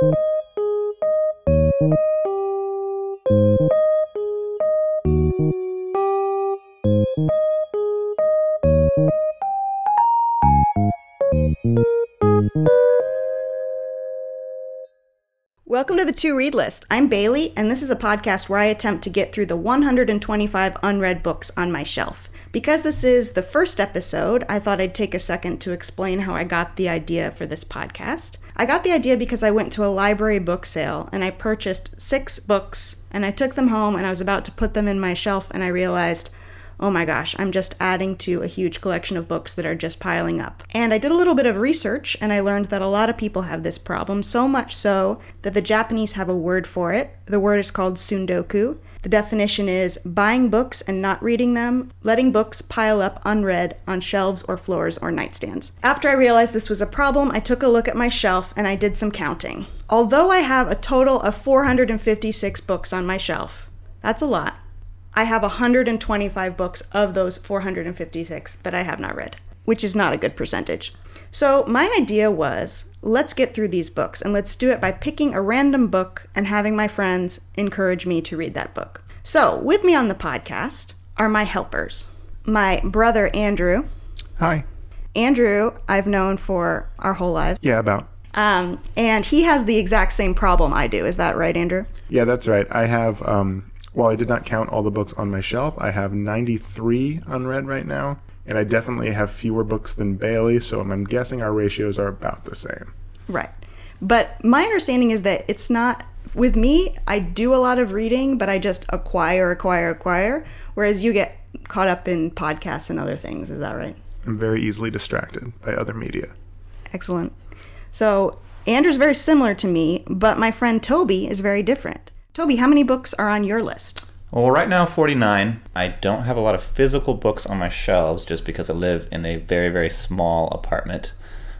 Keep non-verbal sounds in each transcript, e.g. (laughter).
Welcome to Read List. I'm Bailey, and this is a podcast where I attempt to get through the 125 unread books on my shelf. Because this is the first episode, I thought I'd take a second to explain how I got the idea for this podcast. I got the idea because I went to a library book sale and I purchased six books, and I took them home and I was about to put them in my shelf, and I realized, oh my gosh, I'm just adding to a huge collection of books that are just piling up. And I did a little bit of research and I learned that a lot of people have this problem, so much so that the Japanese have a word for it. The word is called sundoku. The definition is buying books and not reading them, letting books pile up unread on shelves or floors or nightstands. After I realized this was a problem, I took a look at my shelf and I did some counting. Although I have a total of 456 books on my shelf, that's a lot. I have 125 books of those 456 that I have not read, which is not a good percentage. So, my idea was let's get through these books and let's do it by picking a random book and having my friends encourage me to read that book. So, with me on the podcast are my helpers my brother Andrew. Hi. Andrew, I've known for our whole lives. Yeah, about. Um, and he has the exact same problem I do. Is that right, Andrew? Yeah, that's right. I have, um, while I did not count all the books on my shelf, I have 93 unread right now. And I definitely have fewer books than Bailey, so I'm guessing our ratios are about the same. Right. But my understanding is that it's not with me, I do a lot of reading, but I just acquire, acquire, acquire. Whereas you get caught up in podcasts and other things. Is that right? I'm very easily distracted by other media. Excellent. So Andrew's very similar to me, but my friend Toby is very different. Toby, how many books are on your list? Well, right now, 49. I don't have a lot of physical books on my shelves just because I live in a very, very small apartment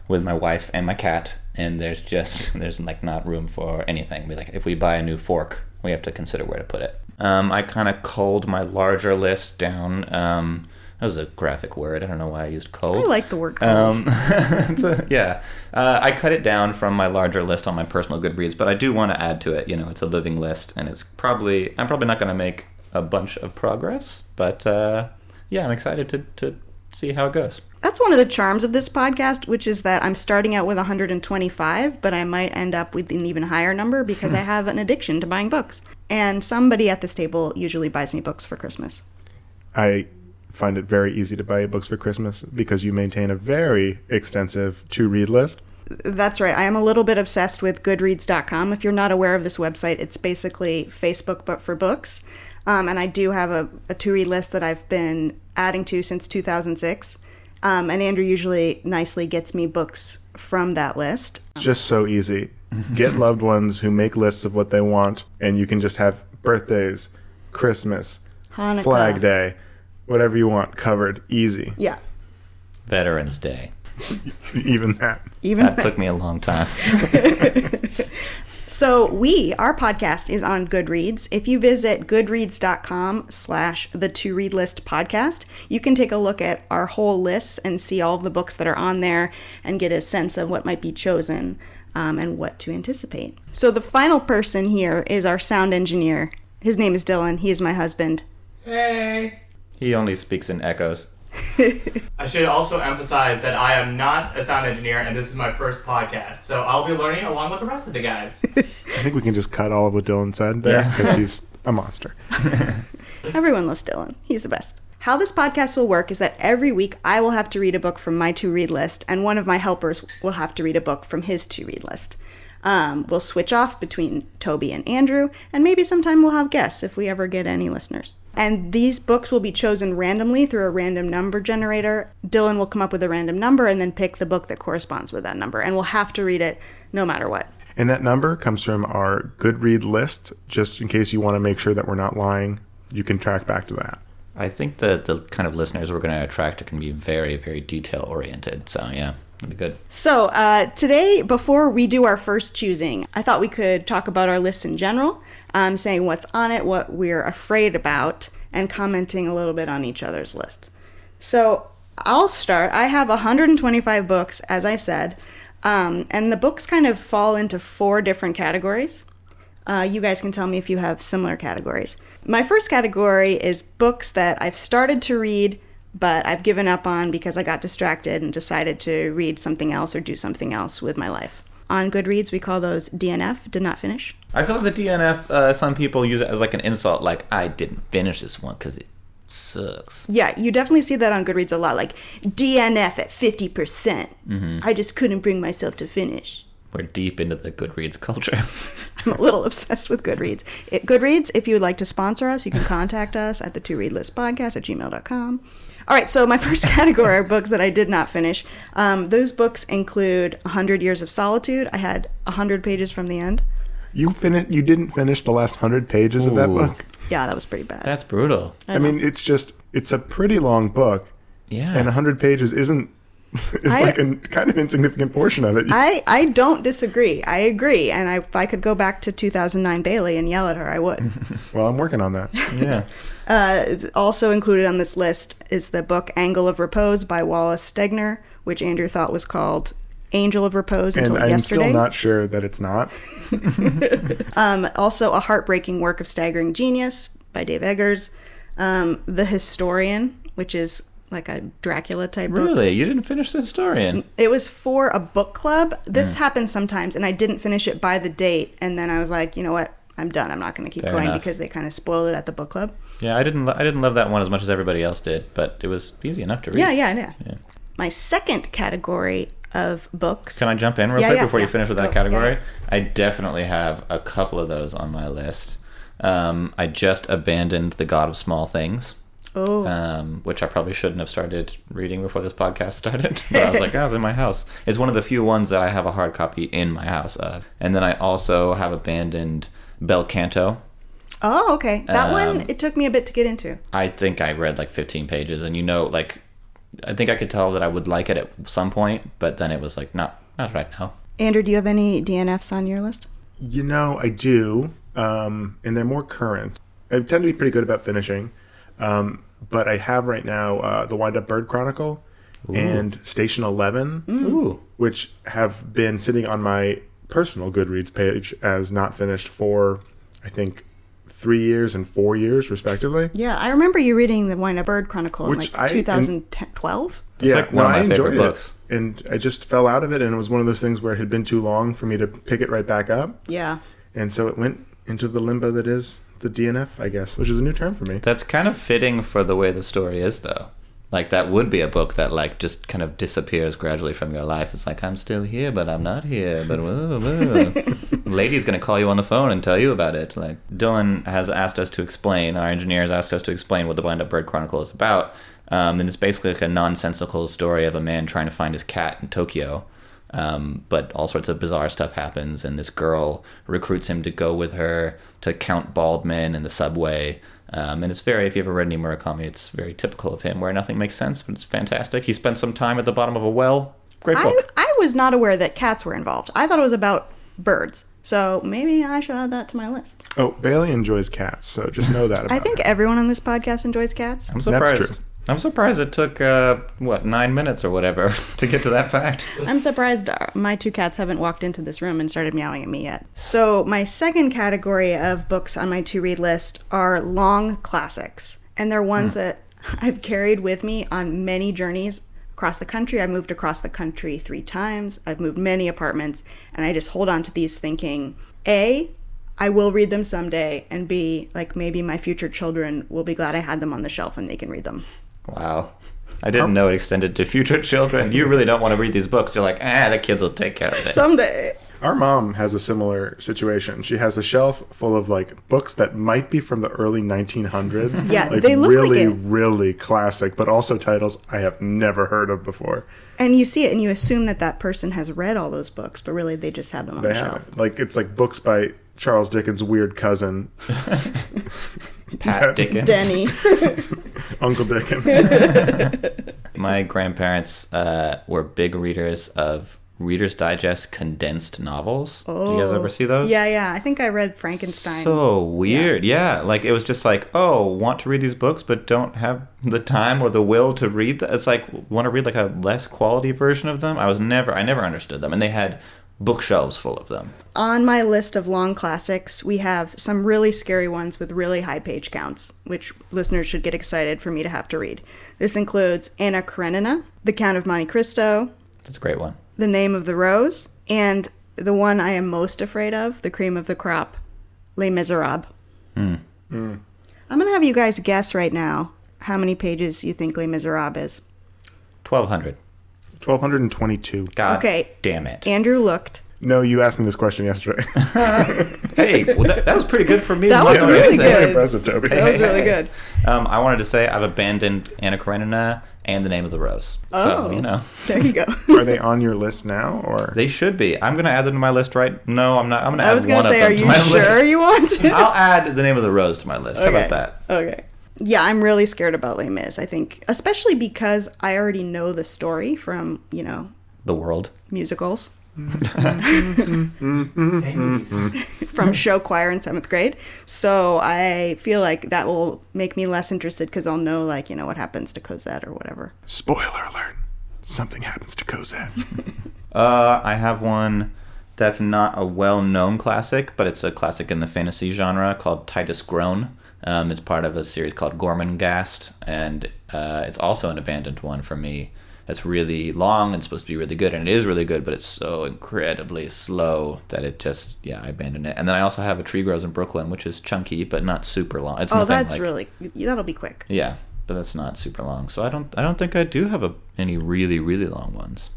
with my wife and my cat, and there's just, (laughs) there's like not room for anything. Like, if we buy a new fork, we have to consider where to put it. Um, I kind of culled my larger list down. Um, that was a graphic word. I don't know why I used culled. I like the word culled. Um, (laughs) it's a, yeah, uh, I cut it down from my larger list on my personal Goodreads, but I do want to add to it. You know, it's a living list, and it's probably I'm probably not going to make a bunch of progress, but uh, yeah, I'm excited to to see how it goes. That's one of the charms of this podcast, which is that I'm starting out with 125, but I might end up with an even higher number because I (laughs) have an addiction to buying books. And somebody at this table usually buys me books for Christmas. I find it very easy to buy you books for Christmas because you maintain a very extensive to read list. That's right. I am a little bit obsessed with Goodreads.com. If you're not aware of this website, it's basically Facebook but for books. Um, and I do have a, a to read list that I've been adding to since 2006. Um, and Andrew usually nicely gets me books from that list. It's just so easy. (laughs) Get loved ones who make lists of what they want, and you can just have birthdays, Christmas, Hanukkah. Flag Day, whatever you want covered. Easy. Yeah. Veterans Day. (laughs) Even that. Even That took me a long time. (laughs) (laughs) So we, our podcast is on Goodreads. If you visit goodreads.com slash the to read list podcast, you can take a look at our whole lists and see all of the books that are on there and get a sense of what might be chosen um, and what to anticipate. So the final person here is our sound engineer. His name is Dylan. He is my husband. Hey. He only speaks in echoes. (laughs) I should also emphasize that I am not a sound engineer and this is my first podcast. So I'll be learning along with the rest of the guys. (laughs) I think we can just cut all of what Dylan said there Yeah. because he's a monster. (laughs) Everyone loves Dylan. He's the best. How this podcast will work is that every week I will have to read a book from my to read list, and one of my helpers will have to read a book from his to read list. Um, we'll switch off between Toby and Andrew, and maybe sometime we'll have guests if we ever get any listeners. And these books will be chosen randomly through a random number generator. Dylan will come up with a random number and then pick the book that corresponds with that number, and we'll have to read it no matter what. And that number comes from our Goodread list, just in case you want to make sure that we're not lying. You can track back to that. I think that the kind of listeners we're going to attract are going to be very, very detail oriented. So yeah, it'll be good. So, uh, today, before we do our first choosing, I thought we could talk about our lists in general, um, saying what's on it, what we're afraid about, and commenting a little bit on each other's list. So, I'll start. I have 125 books, as I said. Um, and the books kind of fall into four different categories. Uh, you guys can tell me if you have similar categories. My first category is books that I've started to read, but I've given up on because I got distracted and decided to read something else or do something else with my life. On Goodreads, we call those DNF, did not finish. I feel like the DNF. Uh, some people use it as like an insult, like I didn't finish this one because it sucks. Yeah, you definitely see that on Goodreads a lot, like DNF at 50%. percent I just couldn't bring myself to finish. We're deep into the Goodreads culture. (laughs) I'm a little (laughs) obsessed with Goodreads. It, Goodreads, if you would like to sponsor us, you can contact us at the to read list podcast at gmail.com. All right, so my (laughs) first category are books that I did not finish. Um, those books include 100 Years of Solitude. I had 100 pages from the end. You fin- You didn't finish the last hundred pages of that Ooh. book. Yeah, that was pretty bad. That's brutal. I mean, it's just it's a pretty long book, Yeah. and hundred pages isn't. (laughs) It's I- like a kind of insignificant portion of it. I, I don't disagree. I agree. And I, if I could go back to 2009 Bailey and yell at her, I would. (laughs) (laughs) well, I'm working on that. yeah. Uh, also included on this list is the book Angle of Repose by Wallace Stegner, which Andrew thought was called Angel of Repose And until I'm yesterday. still not sure that it's not. (laughs) Um, also, A Heartbreaking Work of Staggering Genius by Dave Eggers. Um, the Historian, which is like a Dracula type book. Really? You didn't finish the historian? It was for a book club. This Mm. happens sometimes, and I didn't finish it by the date. And then I was like, you know what? I'm done. I'm not going to keep Fair going enough. because they kind of spoiled it at the book club. Yeah, I didn't. lo- I didn't love that one as much as everybody else did, but it was easy enough to read. Yeah, yeah, yeah. Yeah. My second category of books. Can I jump in real Yeah, quick yeah, before you finish with that category? yeah. I definitely have a couple of those on my list. Um, I just abandoned The God of Small Things, Oh, um, which I probably shouldn't have started reading before this podcast started. (laughs) But I was like, oh, was in my house. It's one of the few ones that I have a hard copy in my house of. And then I also have abandoned Bel Canto. oh, okay. That um, one it took me a bit to get into. I think I read like 15 pages, and you know, like, I think I could tell that I would like it at some point, but then it was like, not, not right now. Andrew, do you have any DNFs on your list? You know, I do, um, and they're more current. I tend to be pretty good about finishing, um, but I have right now uh, the Wind Up Bird Chronicle and Station Eleven, Ooh. which have been sitting on my personal Goodreads page as not finished for, I think, three years and four years respectively. Yeah, I remember you reading the Wind Up Bird Chronicle in like I- 2012. It's like one of my favorite enjoyed books. It, and I just fell out of it, and it was one of those things where it had been too long for me to pick it right back up, Yeah. and so it went into the limbo that is the DNF, I guess, which is a new term for me. That's kind of fitting for the way the story is, though. Like that would be a book that like just kind of disappears gradually from your life. It's like I'm still here, but I'm not here. But whoa, whoa. (laughs) lady's gonna call you on the phone and tell you about it. Like Dylan has asked us to explain. Our engineer has asked us to explain what the Wind Up Bird Chronicle is about. Um, and it's basically like a nonsensical story of a man trying to find his cat in Tokyo. Um, but all sorts of bizarre stuff happens, and this girl recruits him to go with her to count bald men in the subway. Um, and it's very, if you ever read any Murakami, it's very typical of him, where nothing makes sense, but it's fantastic. He spent some time at the bottom of a well. Great I, book. I was not aware that cats were involved. I thought it was about birds. So maybe I should add that to my list. Oh, Bailey enjoys cats, so just know that. (laughs) About I think her. everyone on this podcast enjoys cats. I'm That's surprised. true. I'm surprised it took uh, what nine minutes or whatever (laughs) to get to that fact. I'm surprised uh, my two cats haven't walked into this room and started meowing at me yet. So, my second category of books on my to read list are long classics. And they're ones that (laughs) I've carried with me on many journeys across the country. I've moved across the country three times, I've moved many apartments, and I just hold on to these thinking A, I will read them someday, and B, like maybe my future children will be glad I had them on the shelf and they can read them. Wow. I didn't know it extended to future (laughs) children. You really don't want to read these books. You're like, ah, the kids will take care of it. Someday. Our mom has a similar situation. She has a shelf full of like books that might be from the early 1900s. (laughs) Yeah, like they look like really, it. really classic, but also titles I have never heard of before. And you see it and you assume that that person has read all those books, but really they just have them on They the have shelf. it. Like it's like books by Charles Dickens' weird cousin, (laughs) Pat Dickens. Denny. (laughs) Uncle Dickens. (laughs) My grandparents uh, were big readers of Reader's Digest condensed novels. Do you guys ever see those? Oh. Yeah, yeah. I think I read Frankenstein. So weird. Yeah. Like it was just like, oh, want to read these books but don't have the time or the will to read them. It's like want to read like a less quality version of them. I was never I never understood them. And they had bookshelves full of them. On my list of long classics, we have some really scary ones with really high page counts, which listeners should get excited for me to have to read. This includes Anna Karenina, The Count of Monte Cristo, That's a great one. The Name of the Rose, and the one I am most afraid of, The Cream of the Crop, Les Miserables. Hmm. Hmm. I'm going to have you guys guess right now how many pages you think Les Miserables is. Twelve hundred. 1222. God Okay. damn it. Andrew looked. No, you asked me this question yesterday. (laughs) hey, well, that, that was pretty good for me. That was really good. Very impressive, Toby. That was really good. (laughs) Um, I wanted to say I've abandoned Anna Karenina and the name of the rose. So, Oh. you know. There you go. Are they on your list now, or (laughs) They should be. I'm going to add them to my list right No, I'm not. I'm going to add I was one going to say, of are them to you my sure list. you want to? I'll add the name of the rose to my list. How about that? Okay. Yeah, I'm really scared about Les Mis. I think, especially because I already know the story from, you know, The world. musicals, from show choir in seventh grade. So I feel like that will make me less interested because I'll know, like, you know, what happens to Cosette or whatever. spoiler alert? Something happens to Cosette. (laughs) Uh, I have one that's not a well-known classic, but it's a classic in the fantasy genre called Titus Groan. Um, it's part of a series called Gormenghast, and uh, it's also an abandoned one for me. It's really long and supposed to be really good, and it is really good, but it's so incredibly slow that it just yeah I abandoned it. And then I also have a Tree Grows in Brooklyn, which is chunky but not super long. It's Oh, that's like- really, that'll be quick. yeah, but that's not super long. So I don't I don't think I do have a, any really really long ones.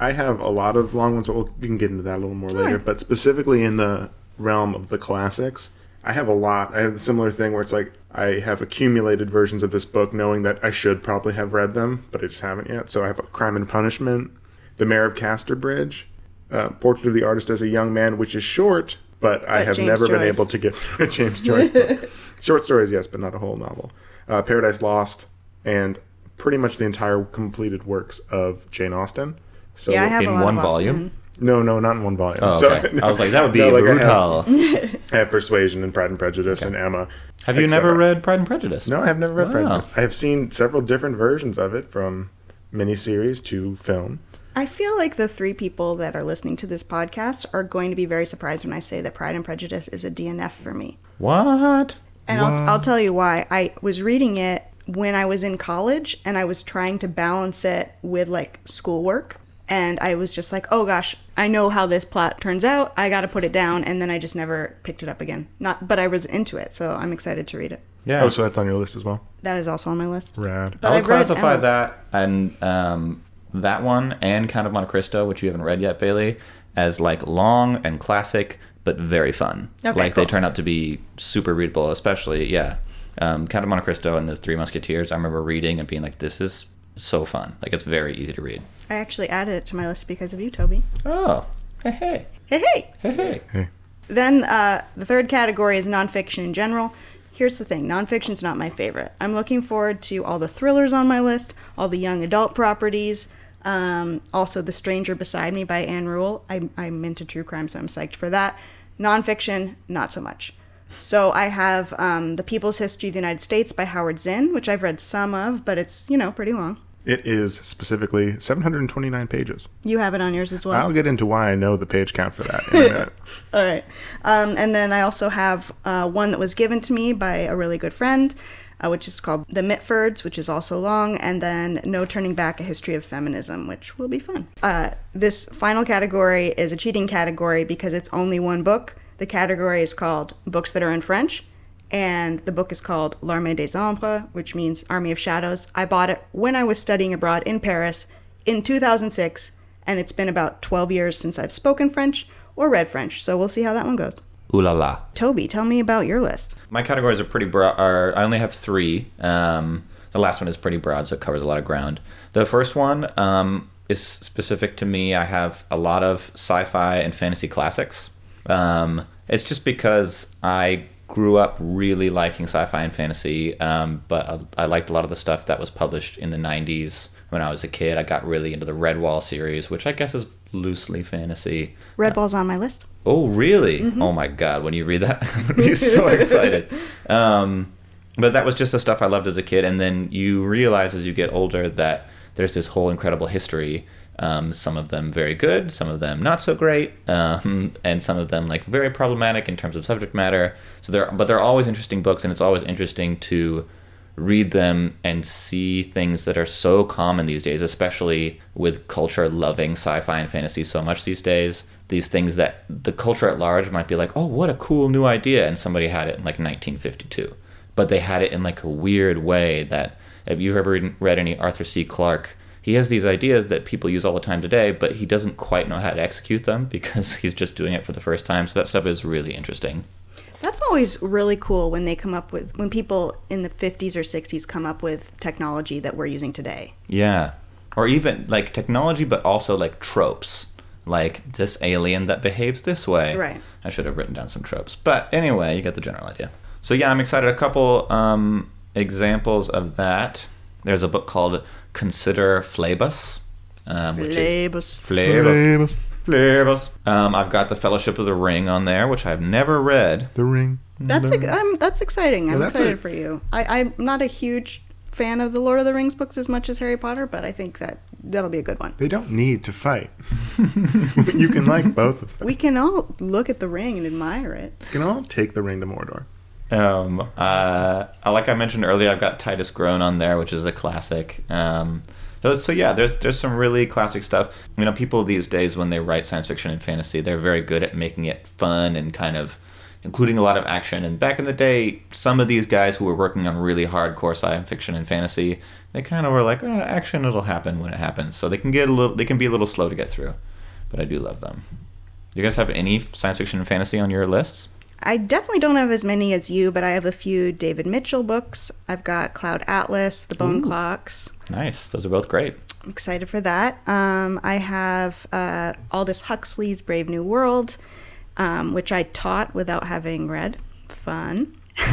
I have a lot of long ones, but we'll, we can get into that a little more later. Alright. But specifically in the realm of the classics, I have a lot. I have a similar thing where it's like I have accumulated versions of this book, knowing that I should probably have read them, but I just haven't yet. So I have Crime and Punishment, The Mayor of Casterbridge, uh, Portrait of the Artist as a Young Man, which is short, but, I have James never been able to get through (laughs) a James Joyce book. Short stories, yes, but not a whole novel. Uh, Paradise Lost, and pretty much the entire completed works of Jane Austen. So yeah, I have in a lot one of volume? No, no, not in one volume. Oh, So- okay. (laughs) I was like that would be No, like I have- brutal. (laughs) I (laughs) have Persuasion and Pride and Prejudice and Emma. Have you never read Pride and Prejudice? No, I have never read Pride. and Prejudice. I have seen several different versions of it, from miniseries to film. I feel like the three people that are listening to this podcast are going to be very surprised when I say that Pride and Prejudice is a DNF for me. What? And I'll, I'll tell you why. I was reading it when I was in college and I was trying to balance it with like schoolwork. And I was just like, oh gosh, I know how this plot turns out. I got to put it down. And then I just never picked it up again. Not, but I was into it. So I'm excited to read it. Yeah. Oh, so that's on your list as well. That is also on my list. Rad. But I would I've classify Emma. that and um, that one and Count of Monte Cristo, which you haven't read yet, Bailey, as like long and classic, but very fun. Okay, like they turn out to be super readable, especially yeah. Um, Count of Monte Cristo and the Three Musketeers. I remember reading and being like, "This is so fun! Like it's very easy to read." I actually added it to my list because of you, Toby. Oh, hey, hey, Hey, hey. hey, hey. Then uh, the third category is nonfiction in general. Here's the thing nonfiction's not my favorite. I'm looking forward to all the thrillers on my list, all the young adult properties, um, also The Stranger Beside Me by Ann Rule. I'm, I'm into true crime, so I'm psyched for that. Nonfiction, not so much. So I have um, The People's History of the United States by Howard Zinn, which I've read some of, but it's, you know, pretty long. It is specifically 729 pages. You have it on yours as well. I'll get into why I know the page count for that in a minute. (laughs) All right. Um, and then I also have uh, one that was given to me by a really good friend, uh, which is called The Mitfords, which is also long, and then No Turning Back, A History of Feminism, which will be fun. Uh, this final category is a cheating category because it's only one book. The category is called Books That Are in French, and the book is called L'Armée des Ombres, which means Army of Shadows. I bought it when I was studying abroad in Paris in 2006, and it's been about 12 years since I've spoken French or read French, so we'll see how that one goes. Ooh la la. Toby, tell me about your list. My categories are pretty broad. Are I only have three. Um, the last one is pretty broad, so it covers a lot of ground. The first one um, is specific to me. I have a lot of sci-fi and fantasy classics. Um, it's just because I grew up really liking sci-fi and fantasy, um, but I, I liked a lot of the stuff that was published in the '90s when I was a kid. I got really into the Redwall series, which I guess is loosely fantasy. Redwall's on my list. Oh, really? Oh my god! When you read that, (laughs) I'm gonna be so (laughs) excited. Um, but that was just the stuff I loved as a kid, and then you realize as you get older that there's this whole incredible history. Um, some of them very good, some of them not so great, um, and some of them like very problematic in terms of subject matter. So they're but they're always interesting books, and it's always interesting to read them and see things that are so common these days, especially with culture loving sci-fi and fantasy so much these days. These things that the culture at large might be like, "Oh, what a cool new idea," and somebody had it in like 1952, but they had it in like a weird way that. Have you ever read- read any Arthur C. Clarke? He has these ideas that people use all the time today, but he doesn't quite know how to execute them (laughs) because he's just doing it for the first time. So that stuff is really interesting. That's always really cool when they come up with when people in the 50s or 60s come up with technology that we're using today. Yeah. Or even like technology, but also like tropes. Like this alien that behaves this way. Right. I should have written down some tropes. But anyway, you get the general idea. So yeah, I'm excited. A couple um, examples of that. There's a book called Consider Phlebas. Um, which is Labels. Phlebas. Phlebas. Um, I've got The Fellowship of the Ring on there, which I've never read. The ring. That's ex- I'm, that's exciting. I'm that's excited a- for you. I, I'm not a huge fan of the Lord of the Rings books as much as Harry Potter, but I think that that'll be a good one. They don't need to fight. (laughs) you can like both of them. We can all look at the ring and admire it. You can all take the ring to Mordor. Um, uh, like I mentioned earlier, I've got Titus Groan on there, which is a classic. Um, so, so yeah, there's there's some really classic stuff. You know, people these days when they write science fiction and fantasy, they're very good at making it fun and kind of including a lot of action. And back in the day, some of these guys who were working on really hardcore science fiction and fantasy, they kind of were like, oh, action, it'll happen when it happens. So they can get a little, they can be a little slow to get through. But I do love them. You guys have any science fiction and fantasy on your lists? I definitely don't have as many as you, but I have a few David Mitchell books. I've got Cloud Atlas, The Bone Clocks. Nice. Those are both great. I'm excited for that. Um, I have uh, Aldous Huxley's Brave New World, um, which I taught without having read. Fun. (laughs)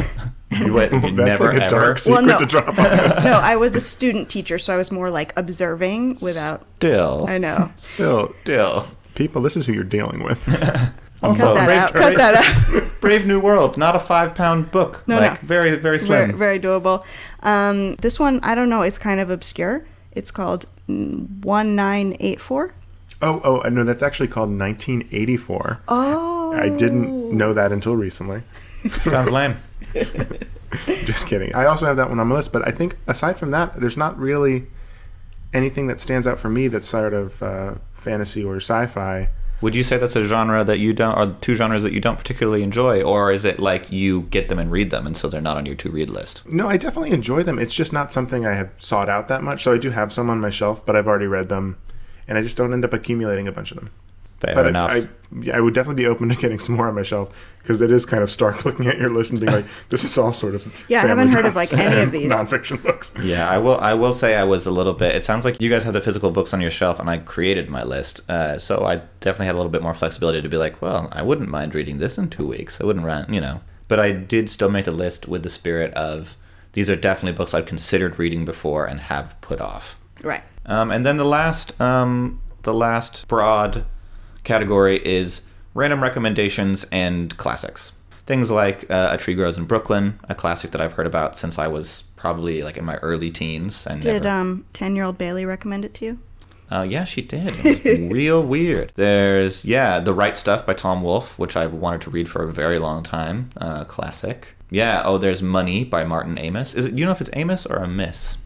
You, went, (laughs) you That's never like a ever. dark secret no. to drop on us. (laughs) So I was a student teacher, so I was more like observing without. Still, I know. Still, still. people, this is who you're dealing with. Also, Cut that Brave, out. Cut that (laughs) out. Brave New World, not a five-pound book. No, like no. very, very slim. very, very doable. Um, this one, I don't know. It's kind of obscure. It's called mm, One Nine Eight Four. Oh, oh, I know that's actually called 1984. Oh. I didn't know that until recently. (laughs) Sounds lame. (laughs) Just kidding. I also have that one on my list, but I think aside from that, there's not really anything that stands out for me that's sort of uh, fantasy or sci-fi. Would you say that's a genre that you don't, or two genres that you don't particularly enjoy, or is it like you get them and read them, and so they're not on your to-read list? No, I definitely enjoy them. It's just not something I have sought out that much. So I do have some on my shelf, but I've already read them, and I just don't end up accumulating a bunch of them. Fair but enough. I, I, I would definitely be open to getting (laughs) some more on my shelf because it is kind of stark (laughs) looking at your list and being like, (laughs) this is all sort of Yeah, I haven't heard of, like, any of and these. nonfiction books. Yeah, I will. I will say I was a little bit. It sounds like you guys have the physical books on your shelf, and I created my list. Uh, so I definitely had a little bit more flexibility to be like, well, I wouldn't mind reading this in two weeks. I wouldn't run, you know. But I did still make the list with the spirit of these are definitely books I've considered reading before and have put off. Right. Um, and then the last, um, the last broad category is random recommendations and classics. Things like uh, A Tree Grows in Brooklyn, a classic that I've heard about since I was probably like in my early teens. And Did never, um ten year old Bailey recommend it to you? uh, yeah, she did. (laughs) It was real weird. There's yeah, The Right Stuff by Tom Wolfe, which I've wanted to read for a very long time. Uh, classic. Yeah. Oh, there's Money by Martin Amos. Is it? You know if it's Amos or a Miss?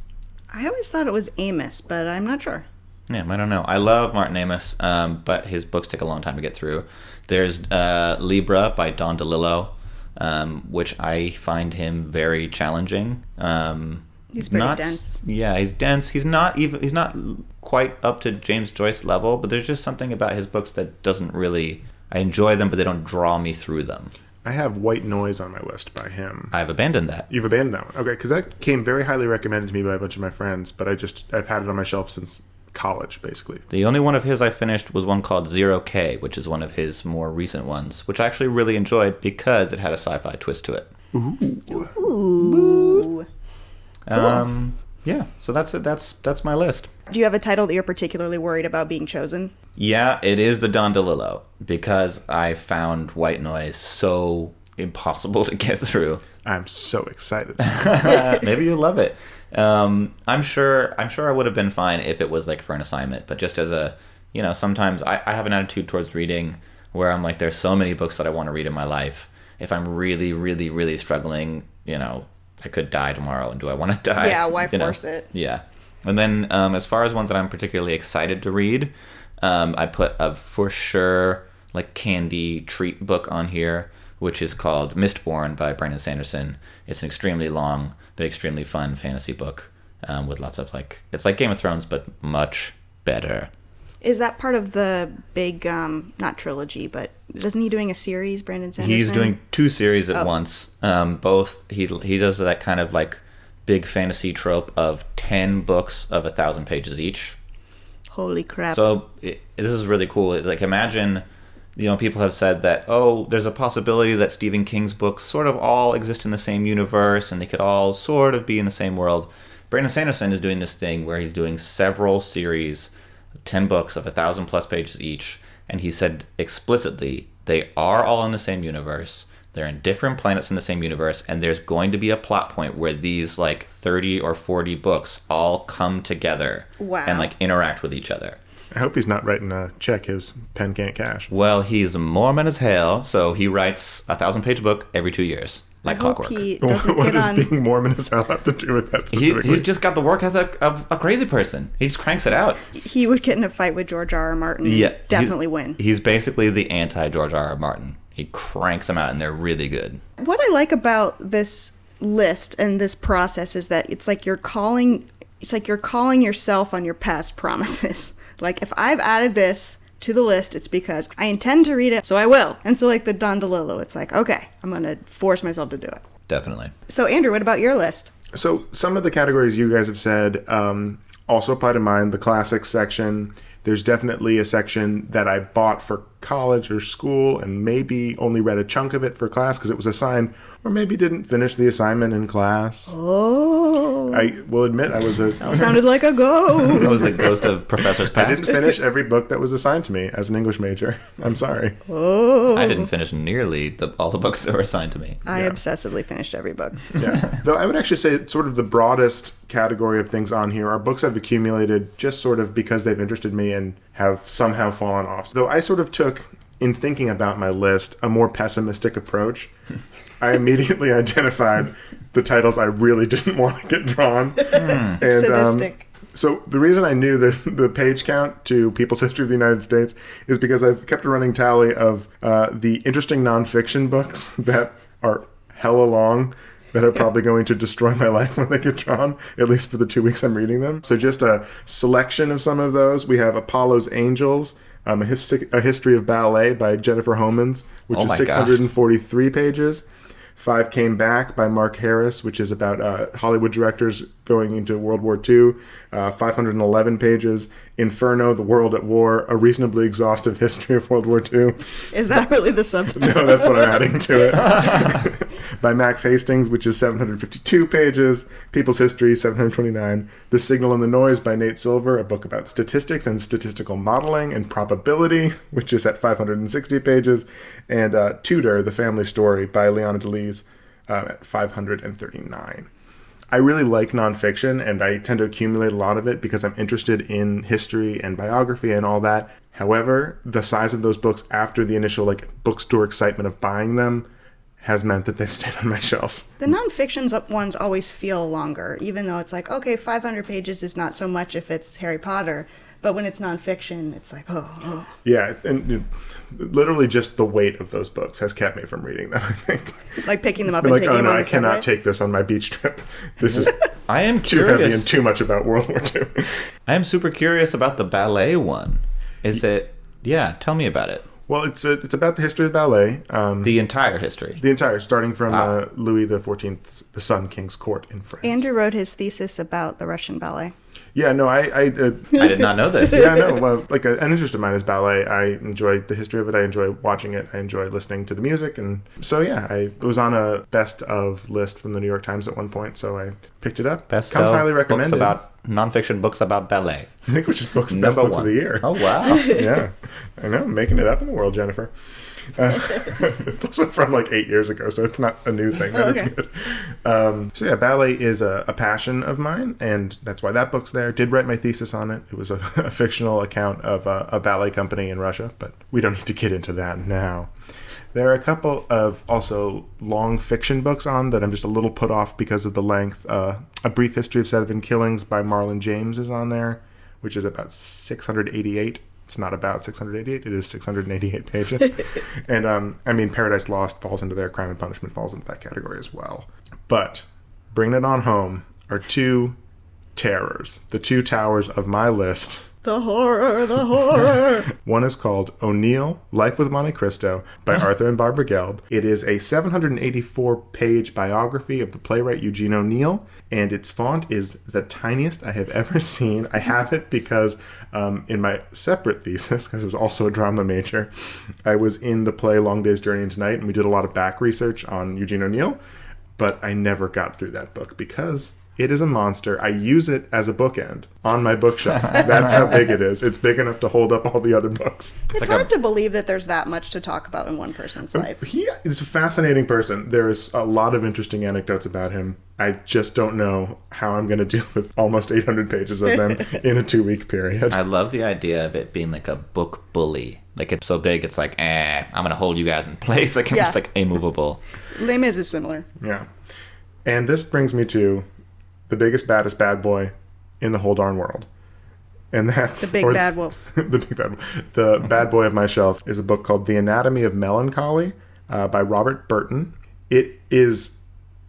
I always thought it was Amos, but I'm not sure. Yeah, I don't know. I love Martin Amos, um, but his books take a long time to get through. There's uh, Libra by Don DeLillo, um, which I find him very challenging. Um, He's pretty not, dense. Yeah, he's dense. He's not even. He's not quite up to James Joyce level, but there's just something about his books that doesn't really. I enjoy them, but they don't draw me through them. I have White Noise on my list by him. I've abandoned that. You've abandoned that one, okay? Because that came very highly recommended to me by a bunch of my friends, but I just I've had it on my shelf since college, basically. The only one of his I finished was one called Zero K, which is one of his more recent ones, which I actually really enjoyed because it had a sci-fi twist to it. Ooh. Ooh. Um, yeah, so that's it. That's that's my list. Do you have a title that you're particularly worried about being chosen? Yeah, it is the Don DeLillo because I found White Noise so impossible to get through. I'm so excited. (laughs) (laughs) (laughs) Maybe you'll love it. Um, I'm sure. I'm sure I would have been fine if it was like for an assignment, but just as a, you know, sometimes I, I have an attitude towards reading where I'm like, there's so many books that I want to read in my life. If I'm really, really, really struggling, you know, I could die tomorrow, and do I want to (laughs) die? Yeah, why You know? force it? Yeah. And then um, as far as ones that I'm particularly excited to read, um, I put a for sure like candy treat book on here, which is called Mistborn by Brandon Sanderson. It's an extremely long but extremely fun fantasy book um, with lots of like it's like Game of Thrones but much better. Is that part of the big, um, not trilogy, but isn't he doing a series, Brandon Sanderson? He's doing two series at Oh. once. Um, both he he does that kind of like big fantasy trope of ten books of a thousand pages each. Holy crap. So it, this is really cool. Like imagine, you know, people have said that oh, there's a possibility that Stephen King's books sort of all exist in the same universe and they could all sort of be in the same world. Brandon Sanderson is doing this thing where he's doing several series, ten books of a thousand plus pages each, and he said explicitly they are all in the same universe. They're in different planets in the same universe, and there's going to be a plot point where these like 30 or 40 books all come together Wow. and like interact with each other. I hope he's not writing a check his pen can't cash. Well, he's Mormon as hell, so he writes a thousand page book every two years, I like hope clockwork. he doesn't (laughs) what does on. being Mormon as hell have to do with that He, specifically? he's just got the work ethic of a crazy person. He just cranks it out. He would get in a fight with George R. R. Martin. and Yeah, definitely he's, win. He's basically the anti George R. R. Martin. He cranks them out, and they're really good. What I like about this list and this process is that it's like you're calling it's like you're calling yourself on your past promises. Like if I've added this to the list, it's because I intend to read it, so I will. And so like the Don DeLillo, it's like, okay, I'm gonna force myself to do it. Definitely. So Andrew, what about your list? So some of the categories you guys have said um, also apply to mine. The classics section. There's definitely a section that I bought for college or school and maybe only read a chunk of it for class because it was assigned, or maybe didn't finish the assignment in class. Oh, I will admit I was a. sounded like a go. That was the ghost of Professor's I didn't finish (laughs) every book that was assigned to me as an English major. (laughs) I'm sorry. Oh, I didn't finish nearly the, all the books that were assigned to me. I Yeah. obsessively finished every book. Yeah. (laughs) Though I would actually say sort of the broadest category of things on here are books I've accumulated just sort of because they've interested me and have somehow fallen off. Though I sort of took, in thinking about my list, a more pessimistic approach. (laughs) I immediately identified the titles I really didn't want to get drawn. And, um, so the reason I knew the the page count to People's History of the United States is because I've kept a running tally of uh, the interesting nonfiction books (laughs) that are hella long that are probably going to destroy my life when they get drawn, at least for the two weeks I'm reading them. So just a selection of some of those. We have Apollo's Angels, um, a, his- a history of ballet by Jennifer Homans, which Oh is my gosh. 643 pages. Five Came Back by Mark Harris, which is about uh, Hollywood directors going into World War II. Uh, 511 pages. Inferno, The World at War, a reasonably exhaustive history of World War II. Is that really the subtitle? (laughs) No, that's what I'm adding to it. (laughs) by Max Hastings, which is 752 pages. People's History, 729. The Signal and the Noise by Nate Silver, a book about statistics and statistical modeling and probability, which is at 560 pages. And uh, Tudor, The Family Story by Leanda de Lisle uh, at 539. I really like nonfiction and I tend to accumulate a lot of it because I'm interested in history and biography and all that. However, the size of those books after the initial like bookstore excitement of buying them has meant that they've (laughs) stayed on my shelf. The nonfictions up ones always feel longer, even though it's like, okay, 500 pages is not so much if it's Harry Potter, but when it's nonfiction, it's like, oh, oh. Yeah, and it, literally just the weight of those books has kept me from reading them, (laughs) I think. like picking them up and like, taking oh them no, on I the cannot subway. take this on my beach trip. (laughs) This is I am too heavy and curious. too much about World War II. I am super curious about the ballet one. Is it? Yeah, tell me about it. Well, it's a, it's about the history of ballet. Um, The entire history. the entire, starting from Wow. uh, Louis the Fourteenth, the Sun King's court in France. Andrew wrote his thesis about the Russian ballet. Yeah, no, I, I uh, I did not know (laughs) this. yeah, no. Well, like a, an interest of mine is ballet. I enjoy the history of it. I enjoy watching it. I enjoy listening to the music, and so yeah, I was on a best of list from the New York Times at one point, so I picked it up. Best comes of highly books recommended. about nonfiction books about ballet. I think it was just books best Number books one. of the year. Oh wow! (laughs) yeah, I know, making it up in the world, Jennifer. Uh, (laughs) it's also from like eight years ago, so it's not a new thing. But Oh, it's good. Um, so yeah, ballet is a, a passion of mine, and that's why that book's there. Did write my thesis on it. It was a, (laughs) a fictional account of a, a ballet company in Russia, but we don't need to get into that now. There are a couple of also long fiction books on that I'm just a little put off because of the length. Uh, a Brief History of Seven Killings by Marlon James is on there, which is about 688. It's not about 688, it is 688 pages. (laughs) and um, I mean, Paradise Lost falls into there, Crime and Punishment falls into that category as well. But bringing it on home are two terrors, the two towers of my list. The horror, the horror. (laughs) One is called O'Neill, Life with Monte Cristo by (laughs) Arthur and Barbara Gelb. It is a 784 page biography of the playwright Eugene O'Neill, and its font is the tiniest I have ever seen. I have it because um, in my separate thesis, because it was also a drama major, I was in the play Long Day's Journey into Night, and we did a lot of back research on Eugene O'Neill, but I never got through that book because. It is a monster. I use it as a bookend on my bookshelf. (laughs) That's how big it is. It's big enough to hold up all the other books. It's like hard a- to believe that there's that much to talk about in one person's life. He is a fascinating person. There is a lot of interesting anecdotes about him. I just don't know how I'm going (laughs) to deal with almost 800 pages of them (laughs) in a two week period. I love the idea of it being like a book bully. Like it's so big, it's like, eh, I'm gonna hold you guys in place. Like Yeah. it's like immovable. Les Mis is similar. Yeah. And this brings me to the biggest, baddest bad boy in the whole darn world. And that's The Big Bad Wolf. (laughs) the big bad, the bad boy of my shelf is a book called The Anatomy of Melancholy uh, by Robert Burton. It is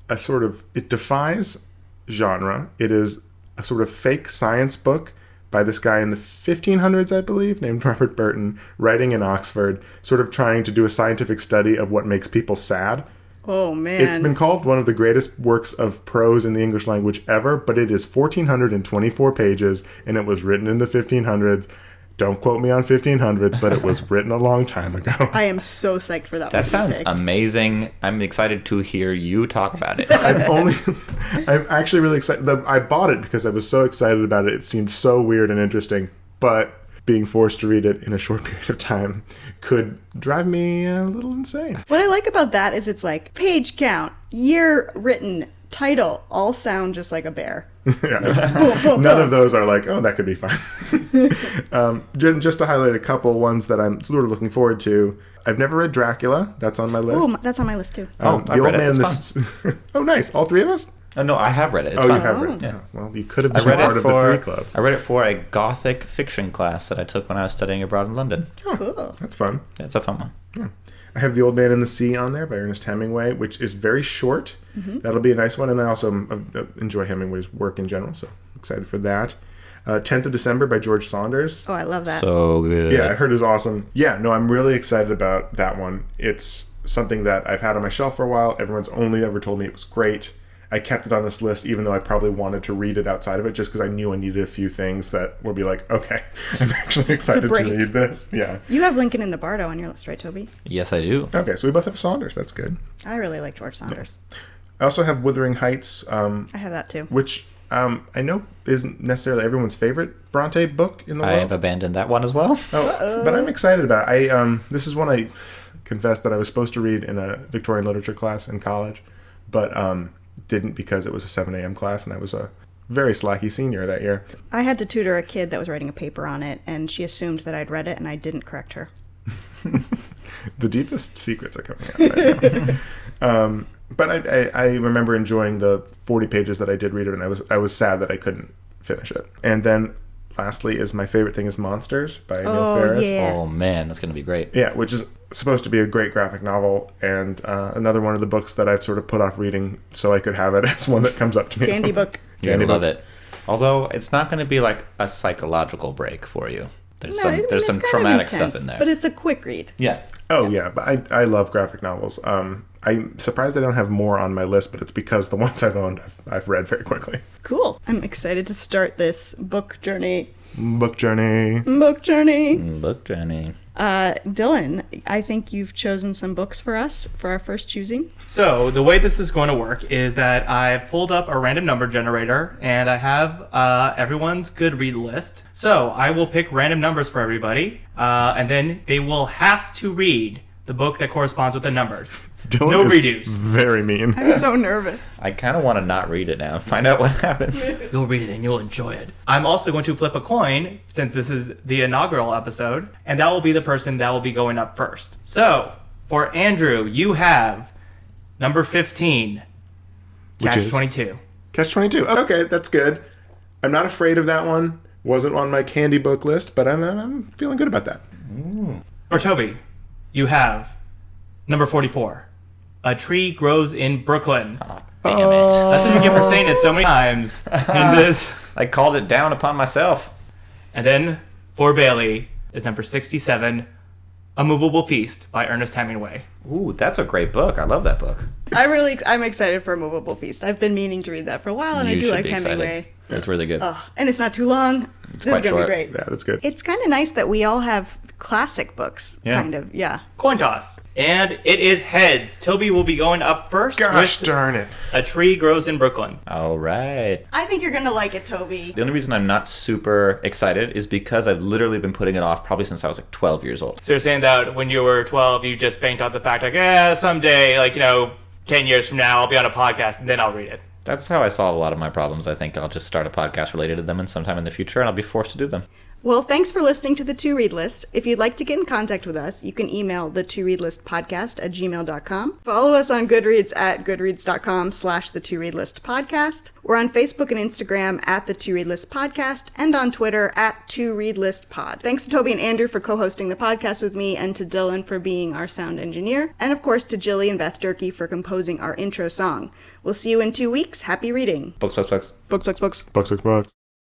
a sort of it defies genre. It is a sort of fake science book by this guy in the 1500s, I believe, named (laughs) Robert Burton, writing in Oxford, sort of trying to do a scientific study of what makes people sad. Oh man. It's been called one of the greatest works of prose in the English language ever, but it is 1,424 pages and it was written in the 1500s. Don't quote me on 1500s, but it was (laughs) written a long time ago. I am so psyched for that. That to sounds picked. amazing. I'm excited to hear you talk about it. I'm (laughs) only, I'm actually really excited. I bought it because I was so excited about it. It seemed so weird and interesting, but being forced to read it in a short (laughs) period of time could drive me a little insane. What I like about that is it's like page count, year written, title, all sound just like a bear. (laughs) yeah, it's- none of those are like, oh, that could be fun. (laughs) um, just to highlight a couple ones that I'm sort of looking forward to. I've never read Dracula. That's on my list. Oh, that's on my list too. Um, Oh, I've read it. It's this. oh, nice. All three of us. Oh no, I have read it. It's oh, fun. you have read. it. Yeah. Oh, well, you could have I been read part it of the for three club. I read it for a gothic fiction class that I took when I was studying abroad in London. Cool. That's fun. It's a fun one. I have The Old Man in the Sea on there by Ernest Hemingway, which is very short. Mm-hmm. That'll be a nice one. And I also uh, enjoy Hemingway's work in general, so excited for that. Uh, 10th of December by George Saunders. Oh, I love that. So good. Yeah, I heard is awesome. Yeah, no, I'm really excited about that one. It's something that I've had on my shelf for a while. Everyone's only ever told me it was great. I kept it on this list, even though I probably wanted to read it outside of it, just because I knew I needed a few things that would be like, okay, (laughs) I'm actually excited to read this. Yeah. You have Lincoln in the Bardo on your list, right, Toby? Yes, I do. Okay, so we both have Saunders. That's good. I really like George Saunders. I also have Wuthering Heights, um, I have that too. which um, I know isn't necessarily everyone's favorite Bronte book in the I world. I have abandoned that one as well. Oh, but I'm excited about. It. I um, this is one I confess that I was supposed to read in a Victorian literature class in college, but um, didn't because it was a 7 a.m. class and I was a very slacky senior that year. I had to tutor a kid that was writing a paper on it, and she assumed that I'd read it, and I didn't correct her. (laughs) The deepest secrets are coming out right now. (laughs) um, but I, I, I remember enjoying the 40 pages that I did read it, and I was I was sad that I couldn't finish it. And then, lastly, is my favorite thing is Monsters by Emil Oh, Ferris. yeah. Oh man, that's gonna be great. Yeah, which is supposed to be a great graphic novel, and uh, another one of the books that I've sort of put off reading so I could have it (laughs) as one that comes up to me. Candy (laughs) book. You're Candy gonna love book. it. Although it's not gonna be like a psychological break for you. There's No, some I mean, there's some kind of traumatic stuff in there. But it's a quick read. yeah. Oh yeah, but I, I love graphic novels. Um, I'm surprised I don't have more on my list, but it's because the (laughs) ones I've owned, I've, I've read very quickly. Cool. I'm excited to start this book journey. Book journey. Book journey. Book journey. Uh, Dylan, I think you've chosen some books for us for our first choosing. So the way this is going to work is that I pulled up a random number generator and I have uh, everyone's good read list. So I will pick random numbers for everybody, uh, and then they will have to read the book that corresponds with the numbers. Dylan No is redos. Very mean. I'm so nervous. I kind of want to not read it now and find out what happens. (laughs) You'll read it and you'll enjoy it. I'm also going to flip a coin since this is the inaugural episode, and that will be the person that will be going up first. So, for Andrew, you have number 15, Which Catch is? 22. Catch 22. Okay, that's good. I'm not afraid of that one. Wasn't on my candy book list, but I'm, I'm feeling good about that. Mm. For Toby, you have number 44, A Tree Grows in Brooklyn. Ah. Damn it. That's what you get for saying it so many times in (laughs) this. I called it down upon myself. And then for Bailey is number 67, A Movable Feast by Ernest Hemingway. Ooh, that's a great book. I love that book. I really, I'm excited for A Movable Feast. I've been meaning to read that for a while, and I do like Hemingway. excited. Hemingway. That's really good. Oh, and it's not too long. this is quite gonna short. be great. Yeah, that's good. It's kind of nice that we all have classic books, Yeah. kind of. Yeah. Coin toss. And it is heads. Toby will be going up first. Gosh darn it. A Tree Grows in Brooklyn. All right. I think you're gonna like it, Toby. The only reason I'm not super excited is because I've literally been putting it off probably since I was like 12 years old. So you're saying that when you were 12, you just banked on the fact, like, yeah, someday, like, you know, 10 years from now, I'll be on a podcast and then I'll read it. That's how I solve a lot of my problems. I think I'll just start a podcast related to them and sometime in the future and I'll be forced to do them. Well, thanks for listening to the To Read List. If you'd like to get in contact with us, you can email the To Read List podcast at gmail.com. Follow us on Goodreads at goodreads.com slash the To Read List podcast. We're on Facebook and Instagram at the To Read List podcast and on Twitter at To Read List pod. Thanks to Toby and Andrew for co-hosting the podcast with me and to Dylan for being our sound engineer. And of course to Jilly and Beth Durkee for composing our intro song. We'll see you in two weeks. Happy reading. Books, books, books. Books, books, books. Bucks, bucks, bucks.